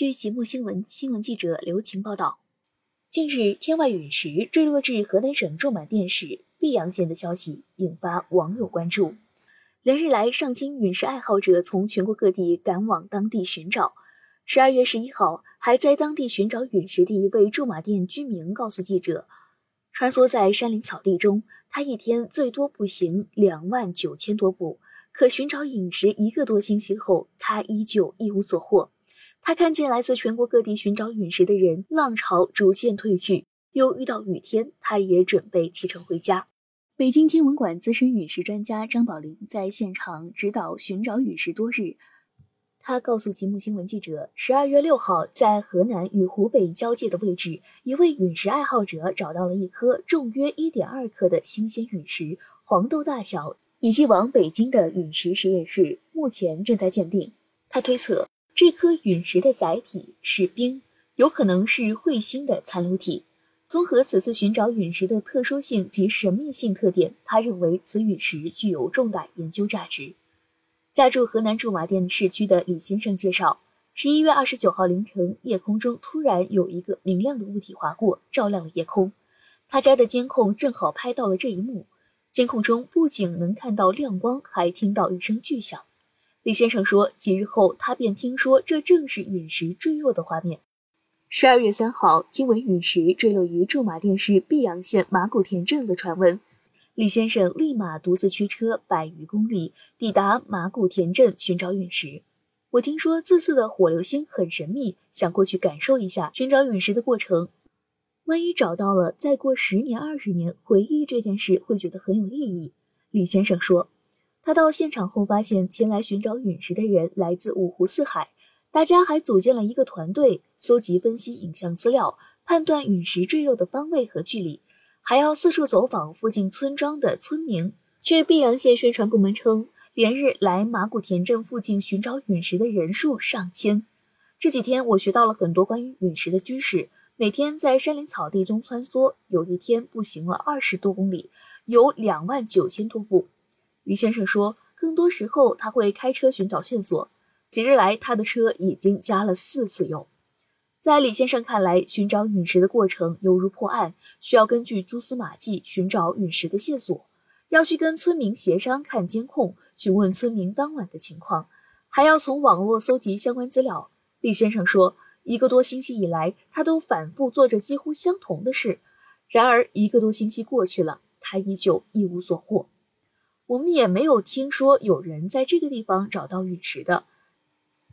据节目新闻新闻记者刘晴报道，近日天外陨石坠落至河南省驻马店市泌阳县的消息引发网友关注。连日来，上千陨石爱好者从全国各地赶往当地寻找。十二月十一号，还在当地寻找陨石的一位驻马店居民告诉记者，穿梭在山林草地中，他一天最多步行两万九千多步。可寻找陨石一个多星期后，他依旧一无所获。他看见来自全国各地寻找陨石的人浪潮逐渐退去，又遇到雨天，他也准备启程回家。北京天文馆资深陨石专家张宝林在现场指导寻找陨石多日。他告诉节目新闻记者，十二月六号，在河南与湖北交界的位置，一位陨石爱好者找到了一颗重约一点二克的新鲜陨石，黄豆大小，已寄往北京的陨石实验室，目前正在鉴定。他推测。这颗陨石的载体是冰，有可能是彗星的残留体。综合此次寻找陨石的特殊性及神秘性特点，他认为此陨石具有重大研究价值。家住河南驻马店市区的李先生介绍，十一月二十九号凌晨，夜空中突然有一个明亮的物体划过，照亮了夜空。他家的监控正好拍到了这一幕，监控中不仅能看到亮光，还听到一声巨响。李先生说，几日后他便听说这正是陨石坠落的画面。十二月三号，听闻陨石坠落于驻马店市泌阳县马古田镇的传闻，李先生立马独自驱车百余公里，抵达马古田镇寻找陨石。我听说这次的火流星很神秘，想过去感受一下寻找陨石的过程。万一找到了，再过十年二十年回忆这件事，会觉得很有意义。李先生说。他到现场后发现，前来寻找陨石的人来自五湖四海，大家还组建了一个团队，搜集分析影像资料，判断陨石坠落的方位和距离，还要四处走访附近村庄的村民。据泌阳县宣传部门称，连日来马古田镇附近寻找陨石的人数上千。这几天我学到了很多关于陨石的知识，每天在山林草地中穿梭，有一天步行了二十多公里，有两万九千多步。李先生说，更多时候他会开车寻找线索。几日来，他的车已经加了四次油。在李先生看来，寻找陨石的过程犹如破案，需要根据蛛丝马迹寻找陨石的线索，要去跟村民协商、看监控、询问村民当晚的情况，还要从网络搜集相关资料。李先生说，一个多星期以来，他都反复做着几乎相同的事。然而，一个多星期过去了，他依旧一无所获。我们也没有听说有人在这个地方找到陨石的。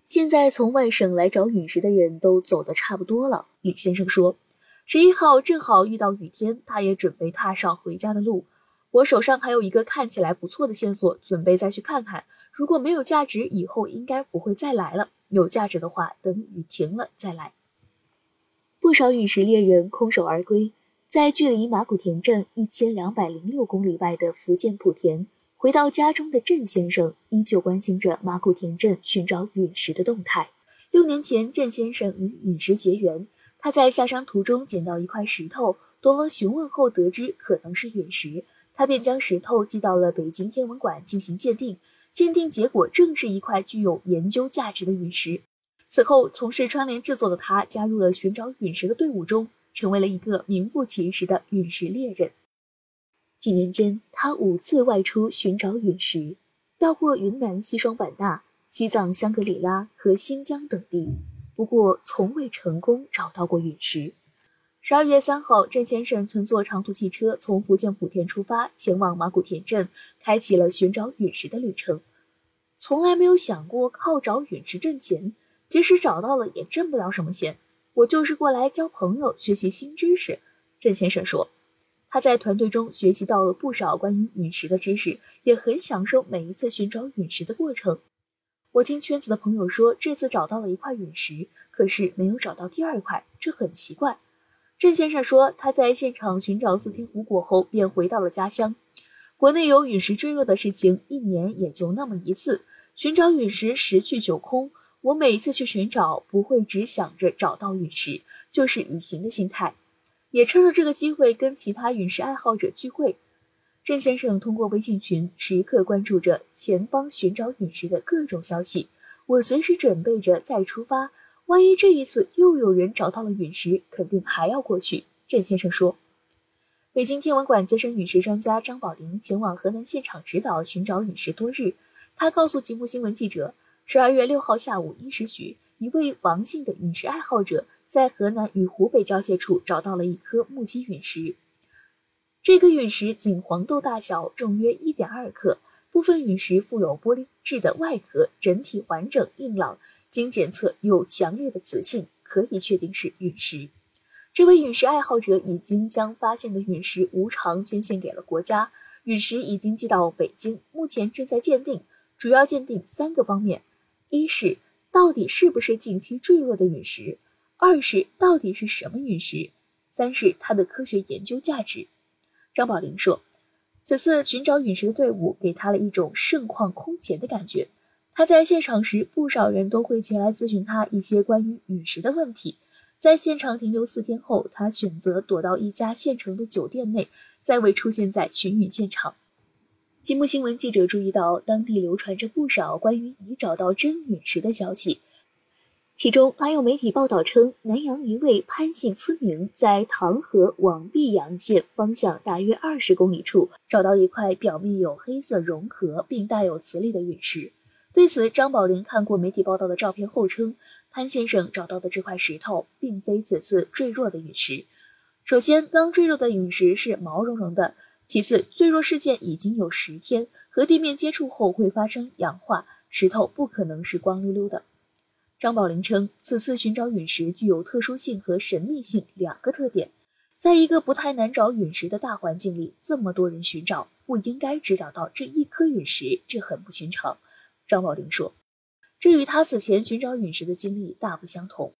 现在从外省来找陨石的人都走得差不多了。李先生说，十一号正好遇到雨天，他也准备踏上回家的路。我手上还有一个看起来不错的线索，准备再去看看。如果没有价值，以后应该不会再来了。有价值的话，等雨停了再来。不少陨石猎人空手而归，在距离马古田镇一千两百零六公里外的福建莆田。回到家中的郑先生依旧关心着马古田镇寻找陨石的动态。六年前，郑先生与陨石结缘，他在下山途中捡到一块石头，多方询问后得知可能是陨石，他便将石头寄到了北京天文馆进行鉴定，鉴定结果正是一块具有研究价值的陨石。此后，从事窗帘制作的他加入了寻找陨石的队伍中，成为了一个名副其实的陨石猎人。几年间，他五次外出寻找陨石，到过云南西双版纳、西藏香格里拉和新疆等地，不过从未成功找到过陨石。十二月三号，郑先生乘坐长途汽车从福建莆田出发，前往马古田镇，开启了寻找陨石的旅程。从来没有想过靠找陨石挣钱，即使找到了也挣不了什么钱。我就是过来交朋友、学习新知识。郑先生说。他在团队中学习到了不少关于陨石的知识，也很享受每一次寻找陨石的过程。我听圈子的朋友说，这次找到了一块陨石，可是没有找到第二块，这很奇怪。郑先生说，他在现场寻找四天无果后，便回到了家乡。国内有陨石坠落的事情，一年也就那么一次。寻找陨石十去九空。我每一次去寻找，不会只想着找到陨石，就是旅行的心态。也趁着这个机会跟其他陨石爱好者聚会。郑先生通过微信群时刻关注着前方寻找陨石的各种消息。我随时准备着再出发。万一这一次又有人找到了陨石，肯定还要过去。郑先生说。北京天文馆资深陨石专家张宝林前往河南现场指导寻找陨石多日。他告诉吉木新闻记者，十二月六号下午一时许，一位王姓的陨石爱好者在河南与湖北交界处找到了一颗目击陨石。这颗陨石仅黄豆大小，重约一点二克。部分陨石附有玻璃质的外壳，整体完整硬朗，经检测有强烈的磁性，可以确定是陨石。这位陨石爱好者已经将发现的陨石无偿捐献给了国家，陨石已经寄到北京，目前正在鉴定，主要鉴定三个方面：一是到底是不是近期坠落的陨石；二是到底是什么陨石；三是它的科学研究价值。张宝林说，此次寻找陨石的队伍给他了一种盛况空前的感觉。他在现场时，不少人都会前来咨询他一些关于陨石的问题。在现场停留四天后，他选择躲到一家县城的酒店内，再未出现在寻陨现场。吉木新闻记者注意到，当地流传着不少关于已找到真陨石的消息，其中还有媒体报道称，南阳一位潘姓村民在唐河往泌阳县方向大约二十公里处找到一块表面有黑色融合并带有磁力的陨石。对此，张宝林看过媒体报道的照片后称。潘先生找到的这块石头，并非此次坠落的陨石。首先，刚坠落的陨石是毛茸茸的；其次，坠落事件已经有十天，和地面接触后会发生氧化，石头不可能是光溜溜的。张宝林称，此次寻找陨石具有特殊性和神秘性两个特点，在一个不太难找陨石的大环境里，这么多人寻找，不应该只找到这一颗陨石，这很不寻常。张宝林说。这与他此前寻找陨石的经历大不相同。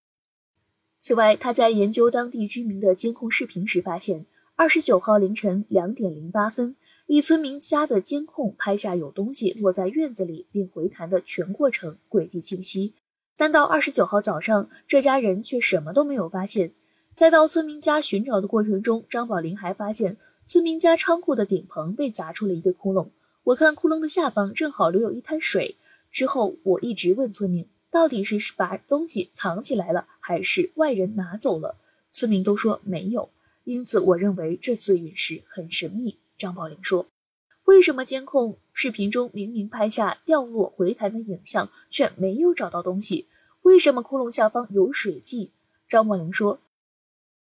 此外，他在研究当地居民的监控视频时发现，二十九号凌晨两点零八分，一村民家的监控拍下有东西落在院子里并回弹的全过程，轨迹清晰。但到二十九号早上，这家人却什么都没有发现。在到村民家寻找的过程中，张宝林还发现村民家仓库的顶棚被砸出了一个窟窿。我看窟窿的下方正好留有一滩水。之后，我一直问村民，到底是把东西藏起来了，还是外人拿走了？村民都说没有，因此我认为这次陨石很神秘。张宝林说：“为什么监控视频中明明拍下掉落回弹的影像，却没有找到东西？为什么窟窿下方有水迹？”张宝林说：“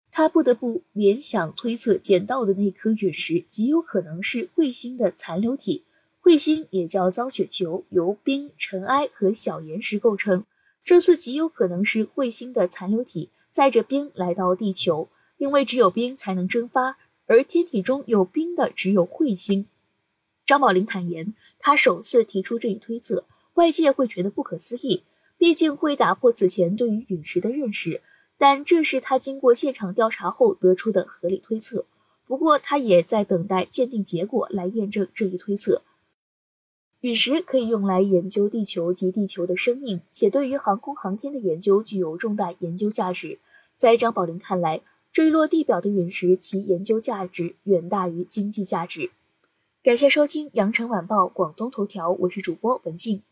他不得不联想推测，捡到的那颗陨石极有可能是彗星的残留体。”彗星也叫脏雪球，由冰、尘埃和小岩石构成。这次极有可能是彗星的残留体载着冰来到地球，因为只有冰才能蒸发，而天体中有冰的只有彗星。张宝林坦言，他首次提出这一推测，外界会觉得不可思议，毕竟会打破此前对于陨石的认识。但这是他经过现场调查后得出的合理推测。不过，他也在等待鉴定结果来验证这一推测。陨石可以用来研究地球及地球的生命，且对于航空航天的研究具有重大研究价值。在张宝林看来，坠落地表的陨石其研究价值远大于经济价值。感谢收听《羊城晚报广东头条》，我是主播文静。